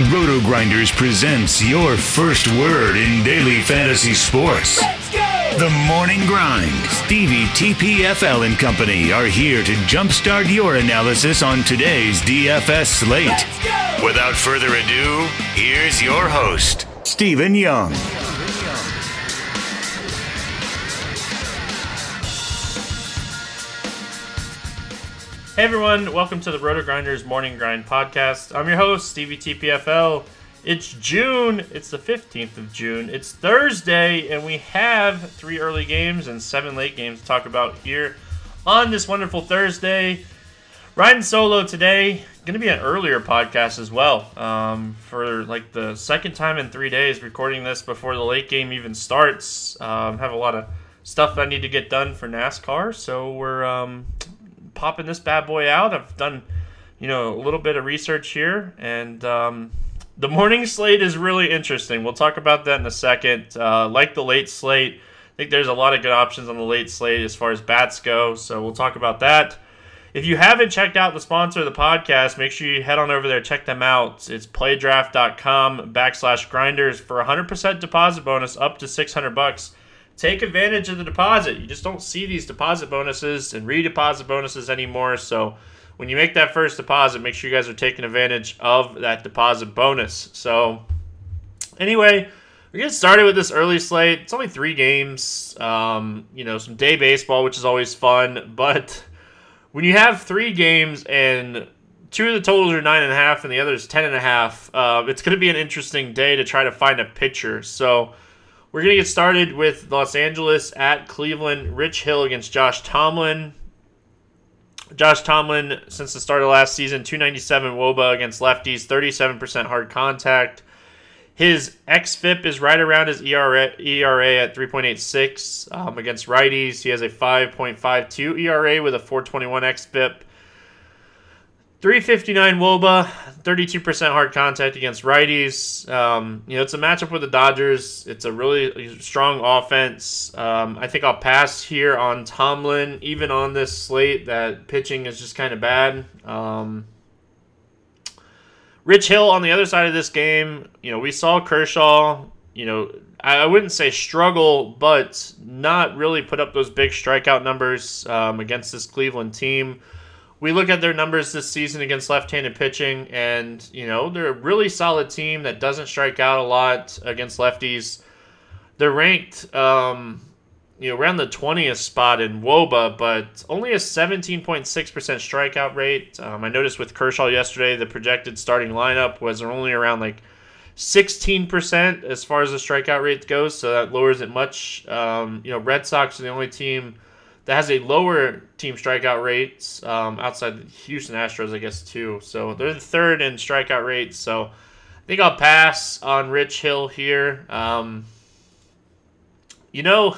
Roto Grinders presents your first word in daily fantasy sports. The Morning Grind. Stevie TPFL and company are here to jumpstart your analysis on today's DFS slate. Without further ado, here's your host, Stephen Young. Hey everyone, welcome to the Roto Grinders Morning Grind Podcast. I'm your host, Stevie TPFL. It's June, it's the 15th of June, it's Thursday, and we have three early games and seven late games to talk about here on this wonderful Thursday. Riding solo today, going to be an earlier podcast as well. Um, for like the second time in three days, recording this before the late game even starts. Um, have a lot of stuff I need to get done for NASCAR, so we're um, popping this bad boy out. I've done, you know, a little bit of research here, and um, the morning slate is really interesting. We'll talk about that in a second. Uh, like the late slate, I think there's a lot of good options on the late slate as far as bats go, so we'll talk about that. If you haven't checked out the sponsor of the podcast, make sure you head on over there, check them out. It's playdraft.com backslash grinders for a 100% deposit bonus up to 600 bucks take advantage of the deposit. You just don't see these deposit bonuses and redeposit bonuses anymore. So when you make that first deposit, make sure you guys are taking advantage of that deposit bonus. So anyway, we're getting started with this early slate. It's only three games. Um, you know, some day baseball, which is always fun. But when you have three games and two of the totals are nine and a half and the other is ten and a half, uh, it's going to be an interesting day to try to find a pitcher. So we're going to get started with Los Angeles at Cleveland. Rich Hill against Josh Tomlin. Josh Tomlin, since the start of last season, 297 Woba against lefties, 37% hard contact. His xFIP is right around his ERA, ERA at 3.86 um, against righties. He has a 5.52 ERA with a 421 xFIP. 359 Woba, 32% hard contact against righties. Um, you know, it's a matchup with the Dodgers. It's a really strong offense. Um, I think I'll pass here on Tomlin, even on this slate that pitching is just kind of bad. Um, Rich Hill on the other side of this game, you know, we saw Kershaw, you know, I wouldn't say struggle, but not really put up those big strikeout numbers um, against this Cleveland team we look at their numbers this season against left-handed pitching, and you know they're a really solid team that doesn't strike out a lot against lefties. They're ranked, um, you know, around the twentieth spot in WOBA, but only a seventeen point six percent strikeout rate. Um, I noticed with Kershaw yesterday, the projected starting lineup was only around like sixteen percent as far as the strikeout rate goes, so that lowers it much. Um, you know, Red Sox are the only team that has a lower team strikeout rates um, outside the Houston Astros, I guess, too. So they're the third in strikeout rates. So I think I'll pass on Rich Hill here. Um, you know,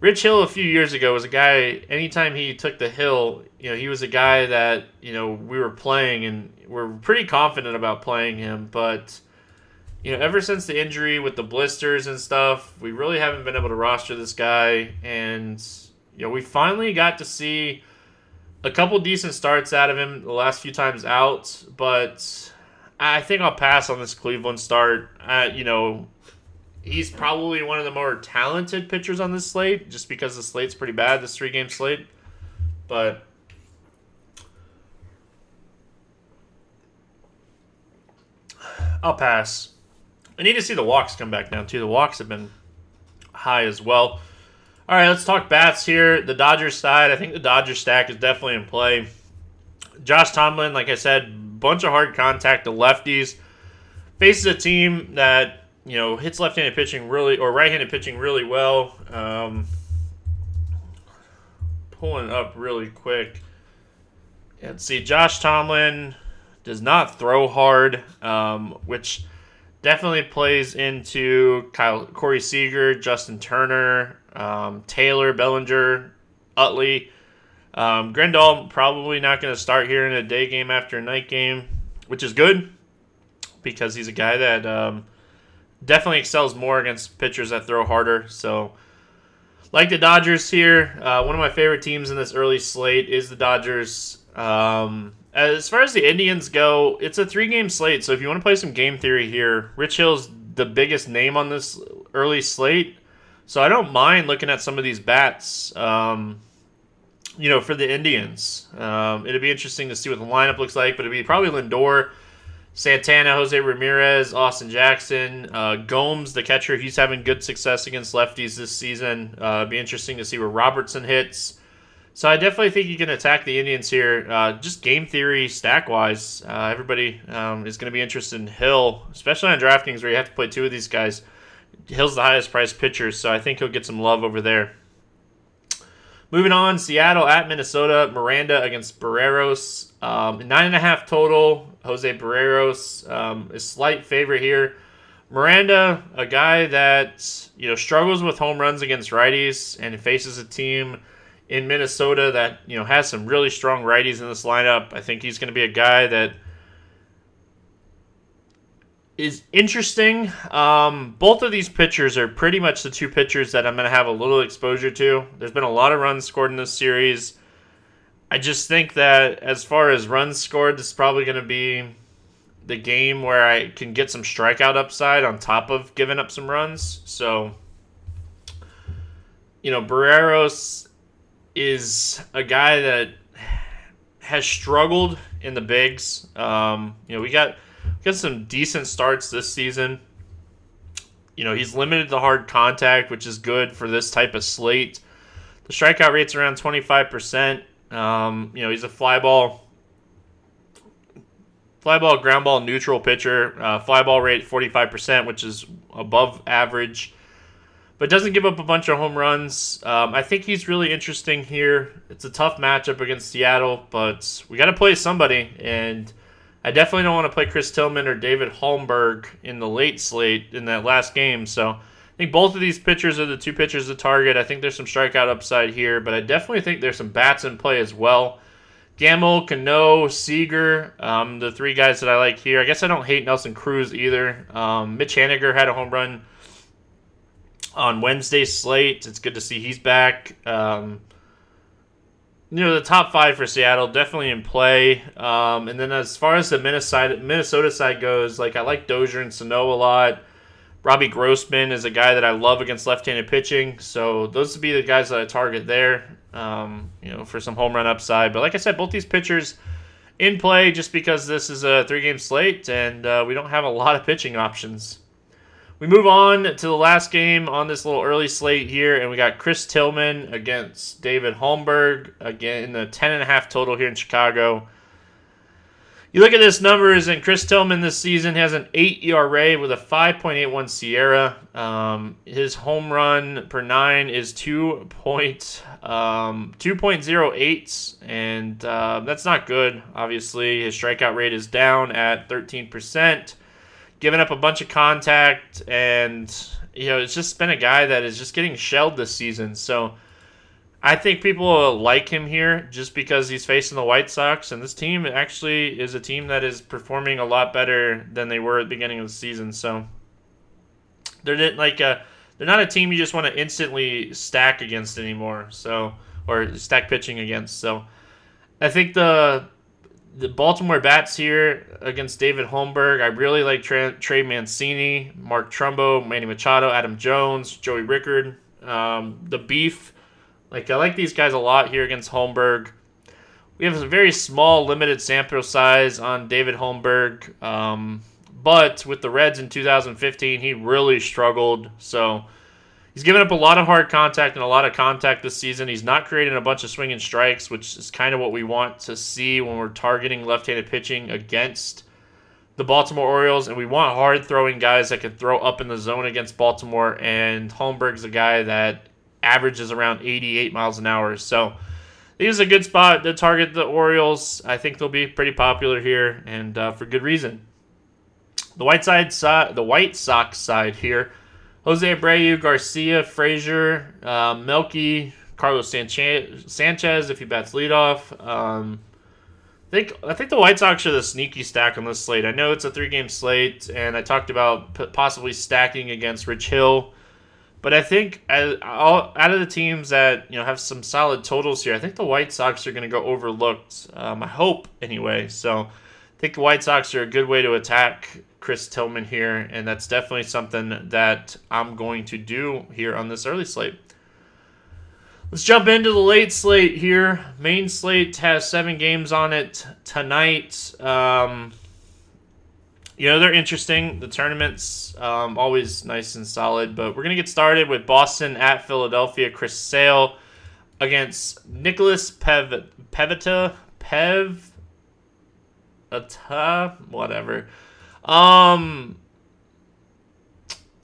Rich Hill a few years ago was a guy, anytime he took the hill, you know, he was a guy that, you know, we were playing and we're pretty confident about playing him. But, you know, ever since the injury with the blisters and stuff, we really haven't been able to roster this guy. And, you know, we finally got to see a couple decent starts out of him the last few times out, but I think I'll pass on this Cleveland start. Uh, you know, he's probably one of the more talented pitchers on this slate, just because the slate's pretty bad, this three game slate. But I'll pass. I need to see the walks come back now too. The walks have been high as well. All right, let's talk bats here. The Dodgers side, I think the Dodgers stack is definitely in play. Josh Tomlin, like I said, bunch of hard contact to lefties. Faces a team that you know hits left-handed pitching really or right-handed pitching really well. Um, pulling up really quick. Let's see, Josh Tomlin, does not throw hard, um, which definitely plays into Kyle, Corey Seager, Justin Turner, um, Taylor, Bellinger, Utley. Um, probably not going to start here in a day game after a night game, which is good because he's a guy that um, definitely excels more against pitchers that throw harder. So, like the Dodgers here, uh, one of my favorite teams in this early slate is the Dodgers. Um, as far as the Indians go, it's a three game slate. So if you want to play some game theory here, Rich Hill's the biggest name on this early slate. So I don't mind looking at some of these bats. Um, you know, for the Indians, um, it'd be interesting to see what the lineup looks like. But it'd be probably Lindor, Santana, Jose Ramirez, Austin Jackson, uh, Gomes, the catcher. He's having good success against lefties this season. Uh, it'd be interesting to see where Robertson hits. So I definitely think you can attack the Indians here. Uh, just game theory, stack wise, uh, everybody um, is going to be interested in Hill, especially on DraftKings where you have to play two of these guys. Hill's the highest priced pitcher, so I think he'll get some love over there. Moving on, Seattle at Minnesota. Miranda against Berrios. Um, nine and a half total. Jose Berrios um, is slight favorite here. Miranda, a guy that you know struggles with home runs against righties and faces a team in Minnesota that you know has some really strong righties in this lineup. I think he's going to be a guy that is interesting. Um, both of these pitchers are pretty much the two pitchers that I'm going to have a little exposure to. There's been a lot of runs scored in this series. I just think that as far as runs scored, this is probably going to be the game where I can get some strikeout upside on top of giving up some runs. So, you know, Berrios is a guy that has struggled in the bigs. Um, you know, we got got some decent starts this season. You know, he's limited to hard contact, which is good for this type of slate. The strikeout rate's around 25%. Um, you know, he's a fly ball, fly ball, ground ball, neutral pitcher. Uh, fly ball rate 45%, which is above average but doesn't give up a bunch of home runs. Um, I think he's really interesting here. It's a tough matchup against Seattle, but we got to play somebody, and I definitely don't want to play Chris Tillman or David Holmberg in the late slate in that last game. So I think both of these pitchers are the two pitchers to target. I think there's some strikeout upside here, but I definitely think there's some bats in play as well. Gamel, Cano, Seager, um, the three guys that I like here. I guess I don't hate Nelson Cruz either. Um, Mitch Haniger had a home run on Wednesday's slate. It's good to see he's back. Um, you know, the top five for Seattle definitely in play. Um, and then as far as the Minnesota Minnesota side goes, like I like Dozier and Sano a lot. Robbie Grossman is a guy that I love against left-handed pitching, so those would be the guys that I target there. Um, you know, for some home run upside. But like I said, both these pitchers in play just because this is a three-game slate and uh, we don't have a lot of pitching options. We move on to the last game on this little early slate here, and we got Chris Tillman against David Holmberg again in the ten and a half total here in Chicago. You look at this numbers, and Chris Tillman this season has an 8 ERA with a 5.81 SIERA. Um, his home run per nine is 2. Point, um, 2.08, and uh, that's not good, obviously. His strikeout rate is down at 13% giving up a bunch of contact, and you know it's just been a guy that is just getting shelled this season. So I think people like him here just because he's facing the White Sox, and this team actually is a team that is performing a lot better than they were at the beginning of the season. So they're like a, they're not a team you just want to instantly stack against anymore. So or stack pitching against. So I think the the Baltimore bats here against David Holmberg. I really like Trey, Trey Mancini, Mark Trumbo, Manny Machado, Adam Jones, Joey Rickard. Um, the beef, like I like these guys a lot here against Holmberg. We have a very small, limited sample size on David Holmberg, um, but with the Reds in 2015, he really struggled. So He's given up a lot of hard contact and a lot of contact this season. He's not creating a bunch of swinging strikes, which is kind of what we want to see when we're targeting left-handed pitching against the Baltimore Orioles. And we want hard throwing guys that can throw up in the zone against Baltimore. And Holmberg's a guy that averages around 88 miles an hour. So think it's a good spot to target the Orioles. I think they'll be pretty popular here, and uh, for good reason. The White side, the White Sox side here: Jose Abreu, Garcia, Frazier, uh, Melky, Carlos Sanchez, if he bats leadoff. Um, I think I think the White Sox are the sneaky stack on this slate. I know it's a three game slate, and I talked about p- possibly stacking against Rich Hill. But I think as, all, out of the teams that you know have some solid totals here, I think the White Sox are going to go overlooked. Um, I hope anyway. So think the White Sox are a good way to attack Chris Tillman here, and that's definitely something that I'm going to do here on this early slate. Let's jump into the late slate here. Main slate has seven games on it tonight. Um, you know, they're interesting. The tournament's um, always nice and solid, but we're going to get started with Boston at Philadelphia. Chris Sale against Nicholas Pev- Pivetta. Pev. Ata, whatever. Um,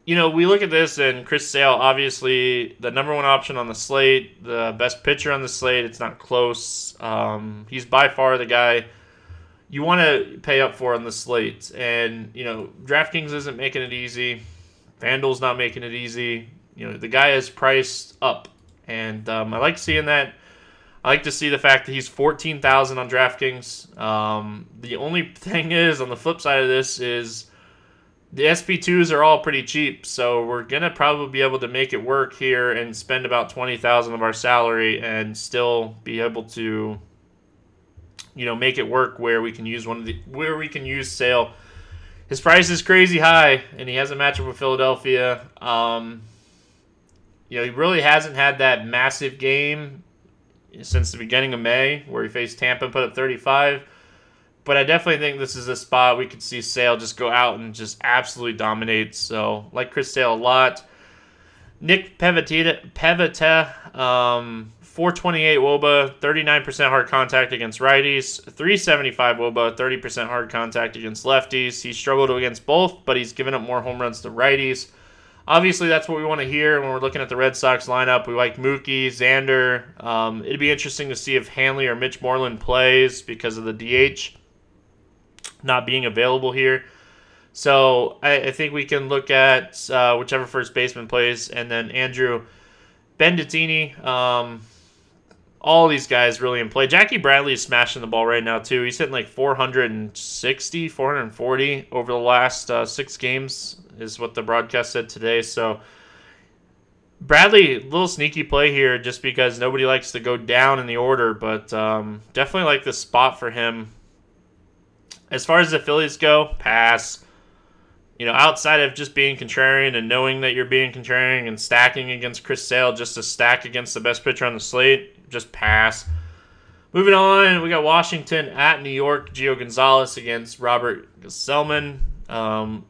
you know, we look at this and Chris Sale, obviously the number one option on the slate, the best pitcher on the slate. It's not close. Um, he's by far the guy you want to pay up for on the slate. And, you know, DraftKings isn't making it easy. FanDuel's not making it easy. You know, the guy is priced up. And um, I like seeing that. I like to see the fact that he's 14,000 on DraftKings. Um, the only thing is, on the flip side of this, is the SP2s are all pretty cheap. So we're going to probably be able to make it work here and spend about 20,000 of our salary and still be able to you know make it work where we can use one of the where we can use Sale. His price is crazy high, and he has a matchup with Philadelphia. Um, you know, he really hasn't had that massive game since the beginning of May, where he faced Tampa and put up 35. But I definitely think this is a spot we could see Sale just go out and just absolutely dominate. So, like Chris Sale a lot. Nick Pivetta, Pivetta um, 428 Woba, 39% hard contact against righties, 375 Woba, 30% hard contact against lefties. He struggled against both, but he's given up more home runs to righties. Obviously, that's what we want to hear when we're looking at the Red Sox lineup. We like Mookie, Xander. Um, it'd be interesting to see if Hanley or Mitch Moreland plays because of the DH not being available here. So I, I think we can look at uh, whichever first baseman plays, and then Andrew Benintendi. Um, all these guys really in play. Jackie Bradley is smashing the ball right now too. He's hitting like 460, 440 over the last uh, six games is what the broadcast said today. So Bradley, little sneaky play here, just because nobody likes to go down in the order, but um, definitely like the spot for him. As far as the Phillies go, pass. You know, outside of just being contrarian and knowing that you're being contrarian and stacking against Chris Sale just to stack against the best pitcher on the slate, just pass. Moving on, we got Washington at New York. Gio Gonzalez against Robert Gsellman. Um,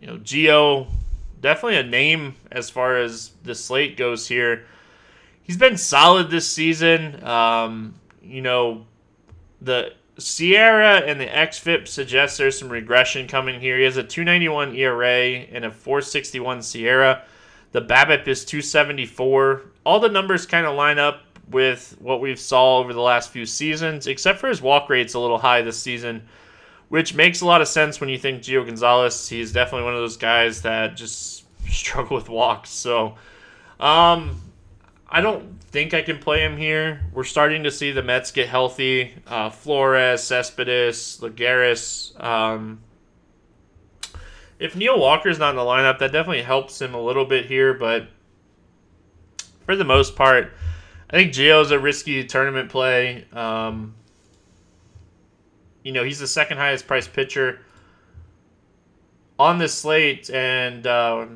you know, Gio, definitely a name as far as the slate goes here. He's been solid this season. Um, you know, the SIERA and the XFIP suggest there's some regression coming here. He has a 291 ERA and a 461 SIERA. The BABIP is 274. All the numbers kind of line up with what we've saw over the last few seasons, except for his walk rate's a little high this season, which makes a lot of sense when you think Gio Gonzalez. He's definitely one of those guys that just struggle with walks. So, um, I don't think I can play him here. We're starting to see the Mets get healthy. Uh, Flores, Cespedes, Lagares. Um, if Neil Walker's not in the lineup, that definitely helps him a little bit here, but for the most part, I think Gio's a risky tournament play. Um, you know, he's the second highest priced pitcher on this slate, and uh,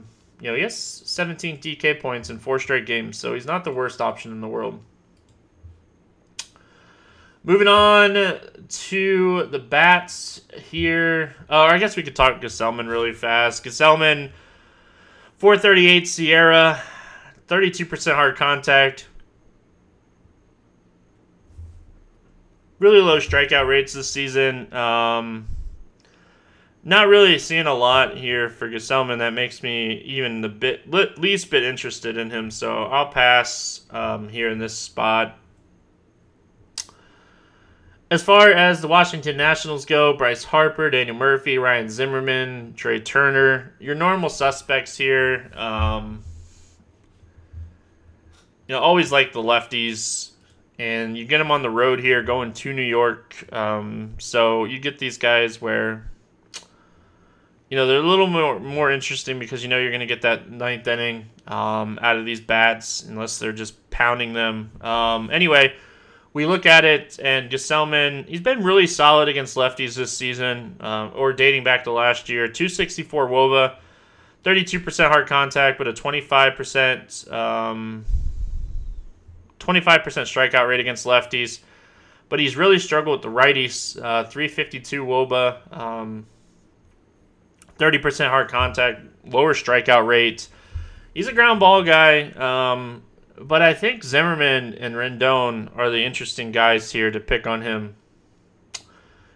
you know he has 17 DK points in four straight games, so he's not the worst option in the world. Moving on to the bats here. Oh, I guess we could talk Gsellman really fast. Gsellman, 438 SIERA, 32% hard contact, really low strikeout rates this season. Um, not really seeing a lot here for Gsellman that makes me even the bit least bit interested in him. So I'll pass um, here in this spot. as far as the Washington Nationals go, Bryce Harper, Daniel Murphy, Ryan Zimmerman, Trea Turner, your normal suspects here. Um, you know, always like the lefties, and you get them on the road here going to New York. Um, so you get these guys where, you know, they're a little more more interesting because you know you're going to get that ninth inning um, out of these bats unless they're just pounding them. Um, anyway we look at it, and Gsellman, he's been really solid against lefties this season, uh, or dating back to last year. 264 Woba, 32% hard contact, but a 25%, um, 25% strikeout rate against lefties. But he's really struggled with the righties. Uh, 352 Woba, um, 30% hard contact, lower strikeout rate. He's a ground ball guy. Um, but I think Zimmerman and Rendon are the interesting guys here to pick on him.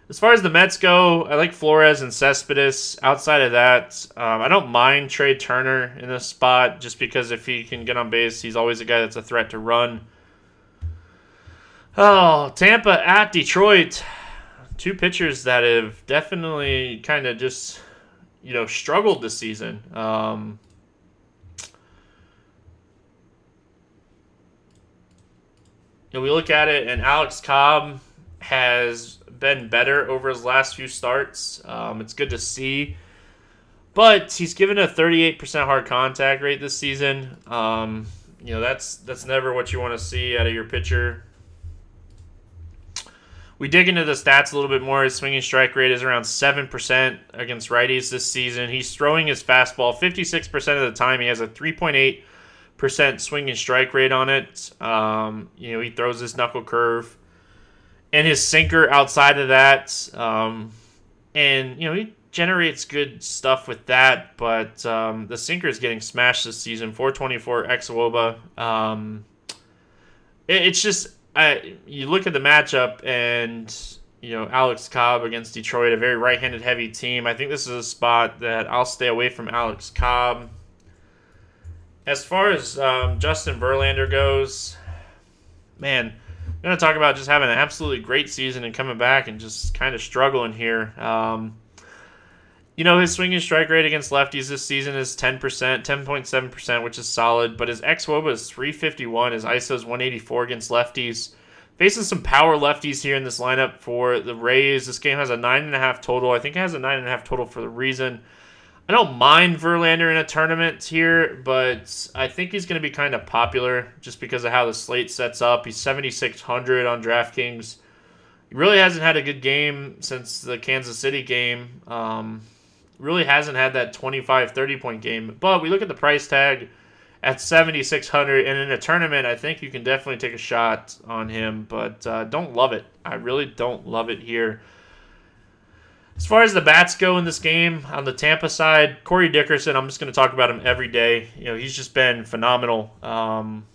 As far as the Mets go, I like Flores and Cespedes. Outside of that, um, I don't mind Trea Turner in this spot just because if he can get on base, he's always a guy that's a threat to run. Oh, Tampa at Detroit. Two pitchers that have definitely kind of just, you know, struggled this season. Um, know, we look at it, and Alex Cobb has been better over his last few starts. Um, it's good to see. But he's given a 38% hard contact rate this season. Um, you know, that's that's never what you want to see out of your pitcher. We dig into the stats a little bit more. His swinging strike rate is around 7% against righties this season. He's throwing his fastball 56% of the time. He has a 3.8 percent swing and strike rate on it. Um, you know, he throws his knuckle curve and his sinker outside of that. Um, and, you know, he generates good stuff with that, but um, the sinker is getting smashed this season. 424 xwOBA. Um, it's just, I, you look at the matchup and, you know, Alex Cobb against Detroit, a very right handed heavy team. I think this is a spot that I'll stay away from Alex Cobb. As far as um, Justin Verlander goes, man, I'm to talk about just having an absolutely great season and coming back and just kind of struggling here. Um, you know, his swinging strike rate against lefties this season is 10%, 10.7%, which is solid, but his xwOBA is 351, his ISO is 184 against lefties. Facing some power lefties here in this lineup for the Rays. This game has a 9.5 total. I think it has a 9.5 total for the reason I don't mind Verlander in a tournament here, but I think he's going to be kind of popular just because of how the slate sets up. He's 7,600 on DraftKings. He really hasn't had a good game since the Kansas City game. Um, really hasn't had that 25, 30 point game. But we look at the price tag at 7,600, and in a tournament, I think you can definitely take a shot on him, but uh, don't love it. I really don't love it here. As far as the bats go in this game on the Tampa side, Corey Dickerson, I'm just going to talk about him every day. You know, he's just been phenomenal. Um,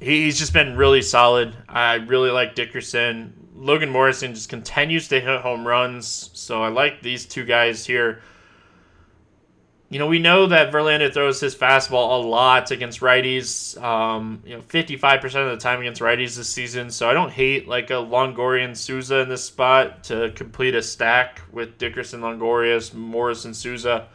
he's just been really solid. I really like Dickerson. Logan Morrison just continues to hit home runs, so I like these two guys here you know, we know that Verlander throws his fastball a lot against righties. Um, you know, 55% of the time against righties this season. So I don't hate like a Longoria Souza in this spot to complete a stack with Dickerson, Longoria, Morrison, Souza.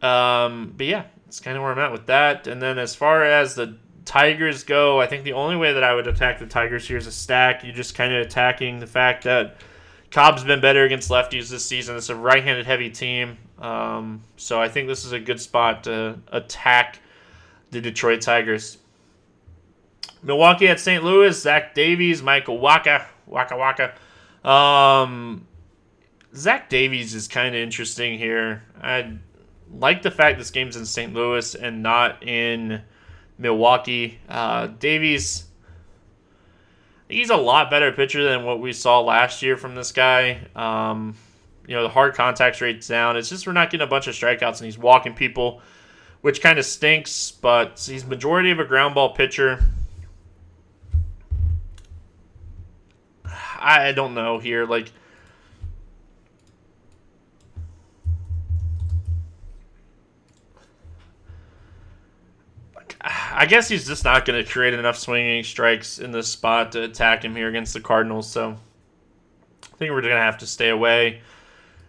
Um, but yeah, it's kind of where I'm at with that. And then as far as the Tigers go, I think the only way that I would attack the Tigers here is a stack. You're just kind of attacking the fact that Cobb's been better against lefties this season. It's a right-handed heavy team, um, so I think this is a good spot to attack the Detroit Tigers. Milwaukee at St. Louis. Zach Davies, Michael Wacha, Waka Waka. Um, Zach Davies is kind of interesting here. I like the fact this game's in St. Louis and not in Milwaukee. Uh, Davies he's a lot better pitcher than what we saw last year from this guy. Um, you know, the hard contact rate's down. It's just we're not getting a bunch of strikeouts and he's walking people, which kind of stinks, but he's majority of a ground ball pitcher. I don't know here. Like, I guess he's just not going to create enough swinging strikes in this spot to attack him here against the Cardinals. So I think we're going to have to stay away.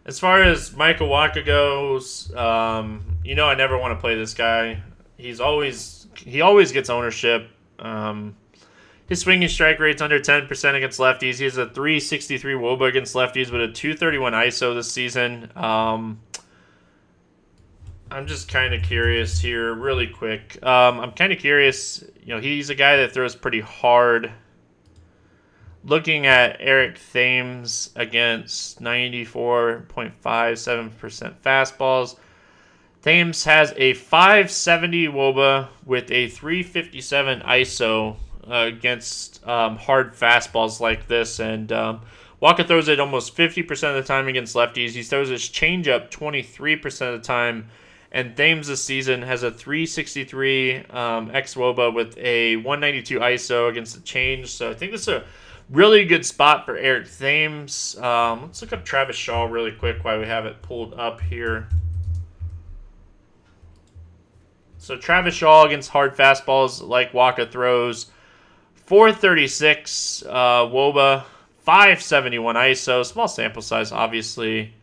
As far as Michael Wacha goes, um, you know I never want to play this guy. He's always he always gets ownership. Um, his swinging strike rate's under 10% against lefties. He has a 363 Woba against lefties with a 231 ISO this season. Um, I'm just kind of curious here, really quick. Um, I'm kind of curious. You know, he's a guy that throws pretty hard. Looking at Eric Thames against 94.57% fastballs, Thames has a 570 Woba with a 357 ISO uh, against um, hard fastballs like this, and um, Wacha throws it almost 50% of the time against lefties. He throws his changeup 23% of the time and Thames this season has a 363 um, X Woba with a 192 ISO against the change. So I think this is a really good spot for Eric Thames. Um, let's look up Travis Shaw really quick while we have it pulled up here. So Travis Shaw against hard fastballs like Wacha throws. 436 uh, Woba, 571 ISO. Small sample size, obviously.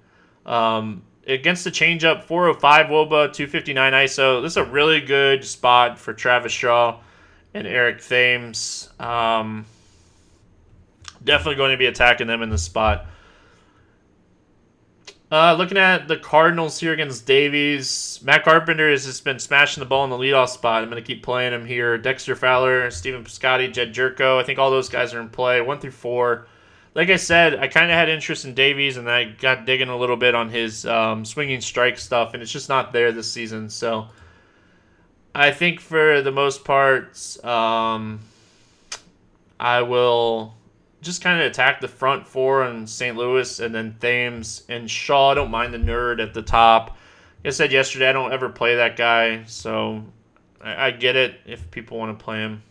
Um, against the changeup, 405 Woba, 259 ISO. This is a really good spot for Travis Shaw and Eric Thames. Um, definitely going to be attacking them in the spot. Uh, looking at the Cardinals here against Davies, Matt Carpenter has just been smashing the ball in the leadoff spot. I'm going to keep playing him here. Dexter Fowler, Stephen Piscotty, Jedd Gyorko. I think all those guys are in play. One through four like I said, I kind of had interest in Davies, and I got digging a little bit on his um, swinging strike stuff, and it's just not there this season. So I think for the most part, um, I will just kind of attack the front four on St. Louis, and then Thames and Shaw. I don't mind the nerd at the top. Like I said yesterday, I don't ever play that guy, so I, I get it if people want to play him.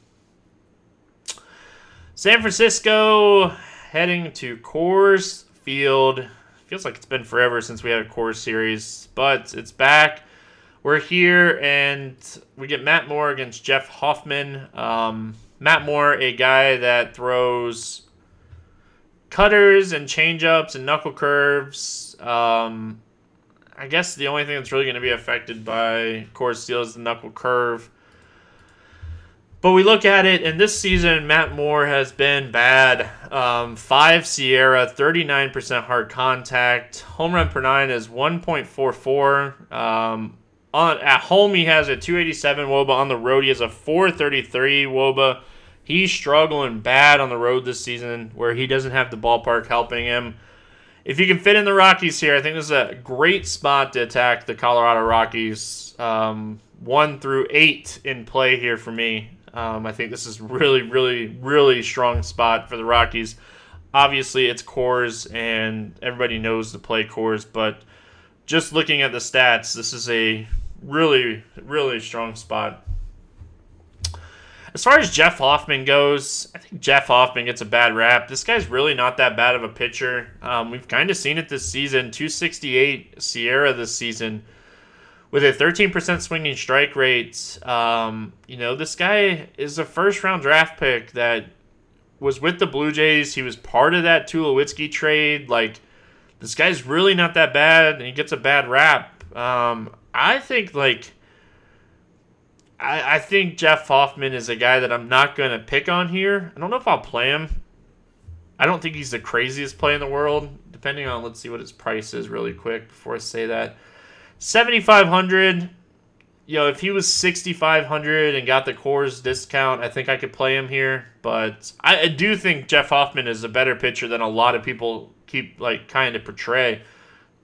San Francisco heading to Coors Field. Feels like it's been forever since we had a Coors series, but it's back. We're here, and we get Matt Moore against Jeff Hoffman. Um, Matt Moore, a guy that throws cutters and changeups and knuckle curves. Um, I guess the only thing that's really going to be affected by Coors Field is the knuckle curve. But we look at it, and this season, Matt Moore has been bad. Um, five SIERA, 39% hard contact. Home run per nine is 1.44. Um, on At home, he has a 287 Woba. On the road, he has a 433 Woba. He's struggling bad on the road this season where he doesn't have the ballpark helping him. If you can fit in the Rockies here, I think this is a great spot to attack the Colorado Rockies. Um, one through eight in play here for me. Um, I think this is really, really, really strong spot for the Rockies. Obviously, it's Coors, and everybody knows to play Coors, but just looking at the stats, this is a really, really strong spot. As far as Jeff Hoffman goes, I think Jeff Hoffman gets a bad rap. This guy's really not that bad of a pitcher. Um, we've kind of seen it this season. 268 SIERA this season with a 13% swinging strike rate, um, you know, this guy is a first round draft pick that was with the Blue Jays. He was part of that Tulowitzki trade. Like, this guy's really not that bad, and he gets a bad rap. Um, I think, like, I, I think Jeff Hoffman is a guy that I'm not going to pick on here. I don't know if I'll play him. I don't think he's the craziest play in the world, depending on, let's see what his price is really quick before I say that. 7500 you know if he was 6500 and got the Coors discount i think i could play him here but I, I, do think jeff hoffman is a better pitcher than a lot of people keep like kind of portray.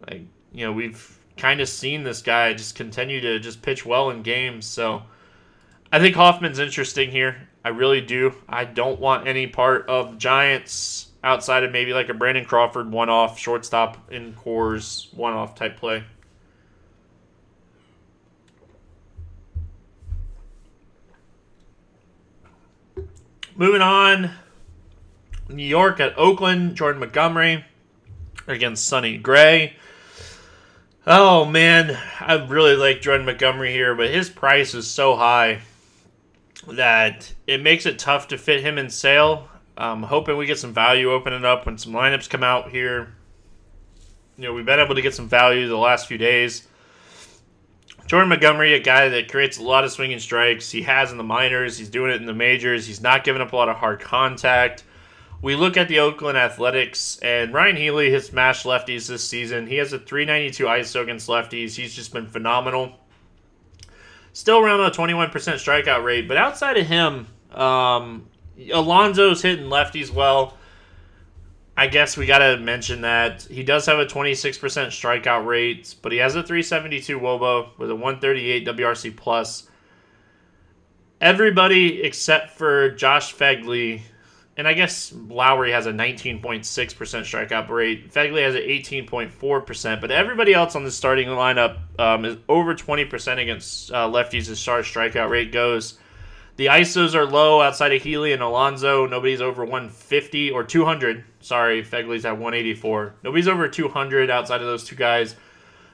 Like you know we've kind of seen this guy just continue to just pitch well in games so i think hoffman's interesting here. I really do. I don't want any part of giants outside of maybe like a brandon crawford one-off shortstop in Coors one-off type play Moving on, New York at Oakland, Jordan Montgomery against Sonny Gray. Oh man, I really like Jordan Montgomery here, but his price is so high. that it makes it tough to fit him in Sale. I'm hoping we get some value opening up when some lineups come out here. You know, we've been able to get some value the last few days. Jordan Montgomery, a guy that creates a lot of swinging strikes. He has in the minors. He's doing it in the majors. He's not giving up a lot of hard contact. We look at the Oakland Athletics, and Ryon Healy has smashed lefties this season. He has a 392 ISO against lefties. He's just been phenomenal. Still around a 21% strikeout rate, but outside of him, um, Alonso's hitting lefties well. I guess we got to mention that he does have a 26% strikeout rate, but he has a 372 Woba with a 138 WRC plus. Everybody except for Josh Phegley, and I guess Lowrie has a 19.6% strikeout rate. Phegley has an 18.4%, but everybody else on the starting lineup um, is over 20% against uh, lefties as far as strikeout rate goes. The ISOs are low outside of Healy and Alonso. Nobody's over 150 or 200. Sorry, Phegley's at 184. Nobody's over 200 outside of those two guys.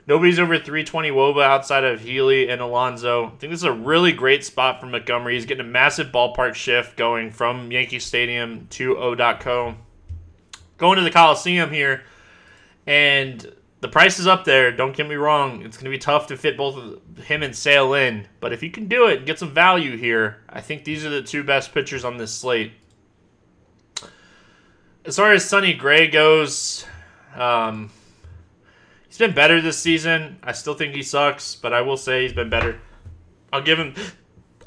Nobody's over 320 Woba outside of Healy and Alonso. I think this is a really great spot for Montgomery. He's getting a massive ballpark shift going from Yankee Stadium to O.co. Going to the Coliseum here, and the price is up there. Don't get me wrong; it's going to be tough to fit both of him and Sale in. But if you can do it and get some value here, I think these are the two best pitchers on this slate. As far as Sonny Gray goes, um, he's been better this season. I still think he sucks, but I will say he's been better. I'll give him,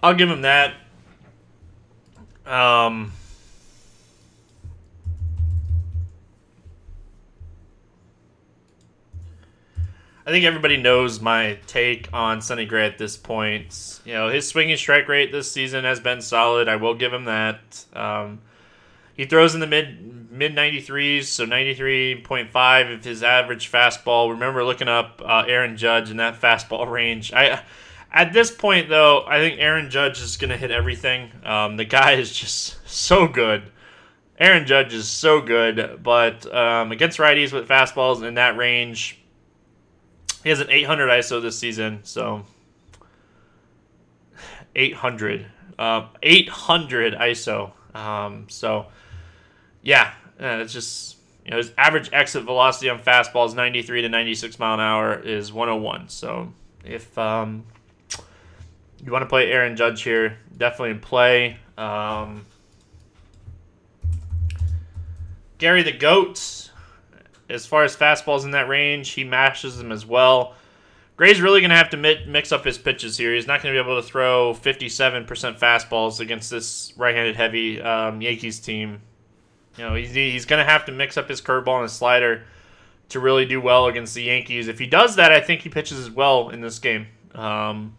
I'll give him that. Um, I think everybody knows my take on Sonny Gray at this point. You know, his swinging strike rate this season has been solid. I will give him that. Um, he throws in the mid mid 93s, so 93.5 of his average fastball. Remember looking up uh, Aaron Judge in that fastball range. I at this point though, I think Aaron Judge is going to hit everything. Um, the guy is just so good. Aaron Judge is so good, but um, against righties with fastballs in that range, he has an 800 ISO this season, so 800, uh, 800 ISO. Um, so yeah, it's just you know his average exit velocity on fastballs 93 to 96 mile an hour is 101. So if um, you want to play Aaron Judge here, definitely in play. Um, Gary the Goat as far as fastballs in that range, he mashes them as well. Gray's really going to have to mix up his pitches here. He's not going to be able to throw 57% fastballs against this right-handed heavy um, Yankees team. You know, he's, he's going to have to mix up his curveball and his slider to really do well against the Yankees. If he does that, I think he pitches as well in this game. Um,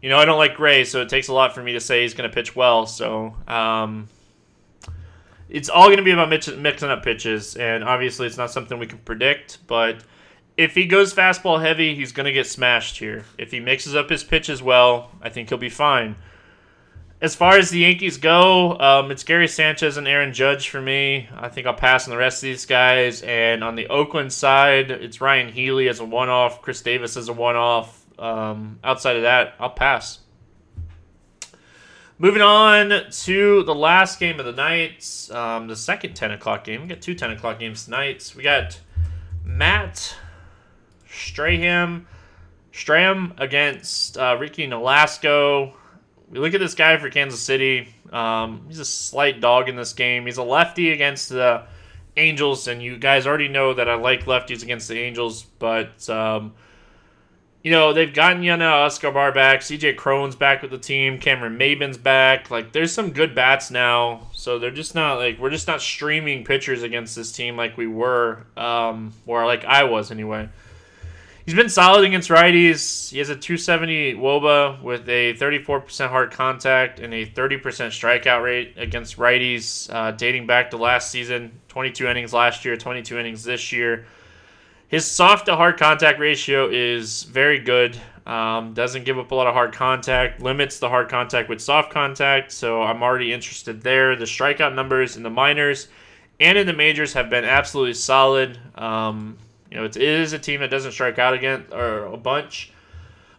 you know, I don't like Gray, so it takes a lot for me to say he's going to pitch well. So, um, it's all going to be about mixing up pitches, and obviously it's not something we can predict. But if he goes fastball heavy, he's going to get smashed here. If he mixes up his pitches well, I think he'll be fine. As far as the Yankees go, um, it's Gary Sanchez and Aaron Judge for me. I think I'll pass on the rest of these guys. And on the Oakland side, it's Ryon Healy as a one-off, Khris Davis as a one-off. Um, outside of that, I'll pass. Moving on to the last game of the night, um, the second 10 o'clock game. We got two 10 o'clock games tonight. We got Matt Strahm, Strahm against uh, Ricky Nolasco. We look at this guy for Kansas City. Um, he's a slight dog in this game. He's a lefty against the Angels, and you guys already know that I like lefties against the Angels, but. Um, you know, they've gotten Yunel Escobar back. CJ Cron's back with the team. Cameron Maybin's back. Like, there's some good bats now. So they're just not, like, we're just not streaming pitchers against this team like we were, um, or like I was anyway. He's been solid against righties. He has a 270 Woba with a 34% hard contact and a 30% strikeout rate against righties, uh, dating back to last season 22 innings last year, 22 innings this year. His soft to hard contact ratio is very good. Um, doesn't give up a lot of hard contact, limits the hard contact with soft contact. So I'm already interested there. The strikeout numbers in the minors and in the majors have been absolutely solid. Um, you know, it is a team that doesn't strike out again or a bunch.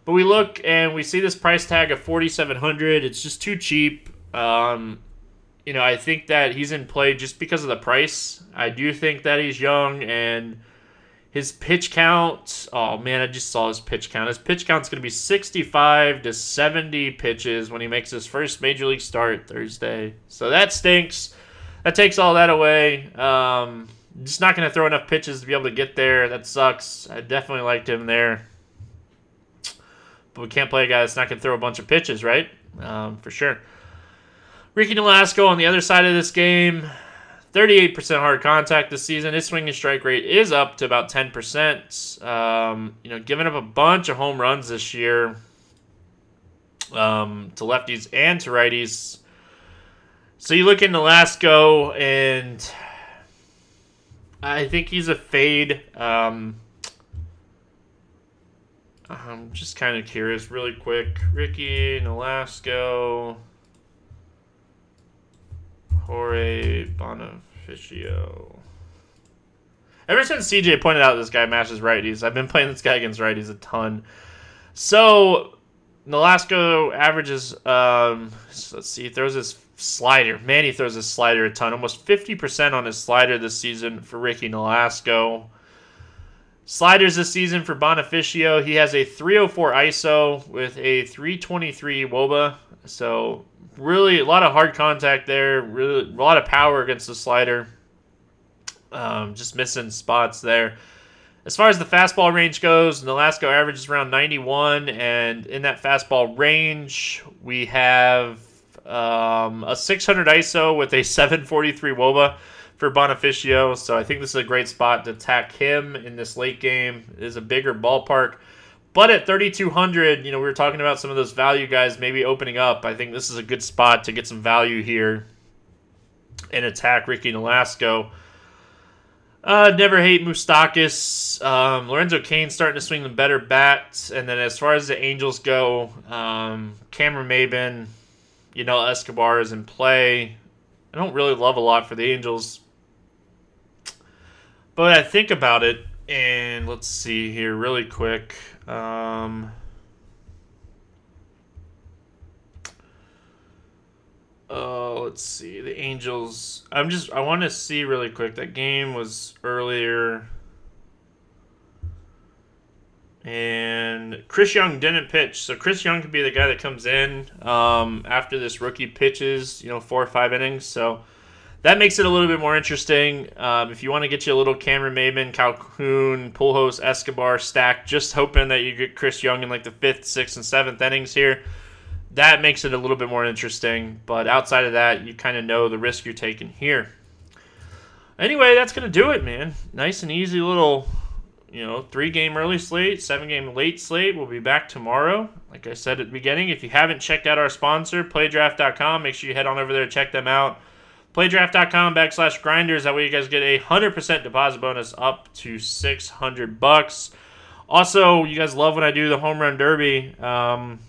But we look and we see this price tag of 4700 It's just too cheap. Um, you know, I think that he's in play just because of the price. I do think that he's young and his pitch count. Oh man, I just saw his pitch count. His pitch count's going to be 65 to 70 pitches when he makes his first major league start Thursday. So that stinks. That takes all that away. Um, just not going to throw enough pitches to be able to get there. That sucks. I definitely liked him there. But we can't play a guy that's not going to throw a bunch of pitches, right? Um, for sure. Ricky Nolasco on the other side of this game, 38% hard contact this season. His swinging strike rate is up to about 10%. Um, you know, giving up a bunch of home runs this year um, to lefties and to righties. So you look into Nolasco, and I think he's a fade. Um, I'm just kind of curious, really quick. Ricky Nolasco. Jorge Bonifacio. Ever since CJ pointed out this guy matches righties, I've been playing this guy against righties a ton. So Nolasco averages, um, let's see, he throws his slider. Man, he throws his slider a ton. Almost 50% on his slider this season for Ricky Nolasco. Sliders this season for Bonifacio. He has a 304 ISO with a 323 WOBA. So really a lot of hard contact there. Really a lot of power against the slider. Um, just missing spots there. As far as the fastball range goes, Nolasco averages around 91, and in that fastball range, we have um, a 600 ISO with a 743 WOBA for Bonifacio. So I think this is a great spot to attack him in this late game. It is a bigger ballpark. But at 3,200, you know, we were talking about some of those value guys maybe opening up. I think this is a good spot to get some value here and attack Ricky Nolasco. Uh, never hate Moustakas. Um, Lorenzo Cain starting to swing the better bats. And then as far as the Angels go, um, Cameron Maybin, you know, Escobar is in play. I don't really love a lot for the Angels. But I think about it, and let's see here really quick. Um, oh, let's see. The Angels. I'm just. I want to see really quick. That game was earlier. And Chris Young didn't pitch, so Chris Young could be the guy that comes in um, after this rookie pitches, you know, four or five innings. So that makes it a little bit more interesting. Um, if you want to get you a little Cameron Maybin, Calhoun, Pujols, Escobar stack, just hoping that you get Chris Young in like the fifth, sixth, and seventh innings here, that makes it a little bit more interesting. But outside of that, you kind of know the risk you're taking here. Anyway, that's gonna do it, man. Nice and easy little, you know, three game early slate, seven game late slate. We'll be back tomorrow. Like I said at the beginning, if you haven't checked out our sponsor, PlayDraft.com, make sure you head on over there check them out. Playdraft.com backslash grinders. That way you guys get a 100% deposit bonus up to 600 bucks. Also, you guys love when I do the home run derby. Um,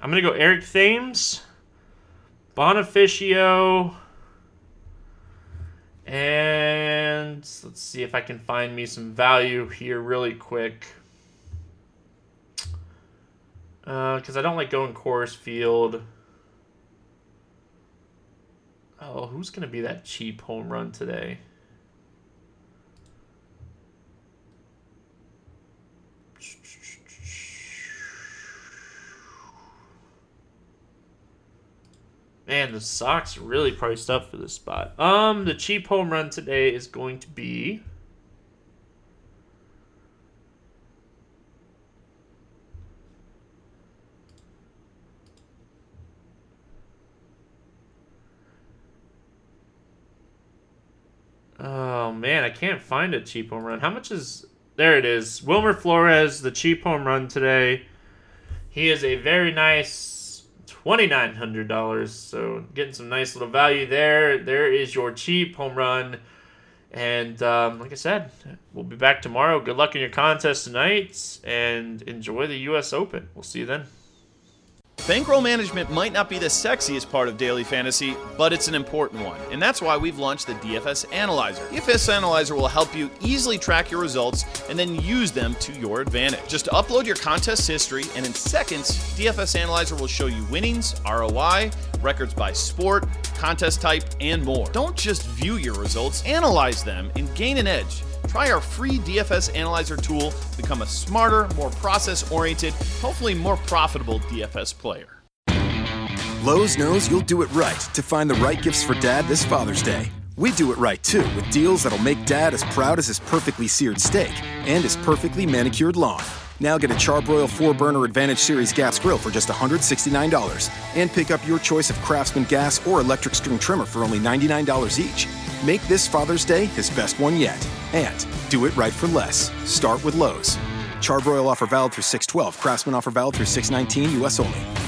I'm going to go Eric Thames, Bonifacio, and let's see if I can find me some value here really quick. Because uh, I don't like going Coors Field. Oh, who's going to be that cheap home run today? Man, the Sox really priced up for this spot. Um, the cheap home run today is going to be Oh man, I can't find a cheap home run. How much is there? It is Wilmer Flores, the cheap home run today. He is a very nice twenty nine hundred dollars. So getting some nice little value there. There is your cheap home run. And um, like I said, we'll be back tomorrow. Good luck in your contest tonight, and enjoy the U.S. Open. We'll see you then. Bankroll management might not be the sexiest part of daily fantasy, but it's an important one. And that's why we've launched the DFS Analyzer. DFS Analyzer will help you easily track your results and then use them to your advantage. Just upload your contest history, and in seconds, DFS Analyzer will show you winnings, ROI, records by sport, contest type, and more. Don't just view your results, analyze them and gain an edge. Try our free DFS Analyzer tool, become a smarter, more process oriented, hopefully more profitable DFS player. Lowe's knows you'll do it right to find the right gifts for dad this Father's Day. We do it right too with deals that'll make dad as proud as his perfectly seared steak and his perfectly manicured lawn. Now get a Charbroil 4 Burner Advantage Series gas grill for just $169 and pick up your choice of Craftsman gas or electric string trimmer for only $99 each. Make this Father's Day his best one yet. And do it right for less. Start with Lowe's. Charbroil offer valid through 612. Craftsman offer valid through 619 US only.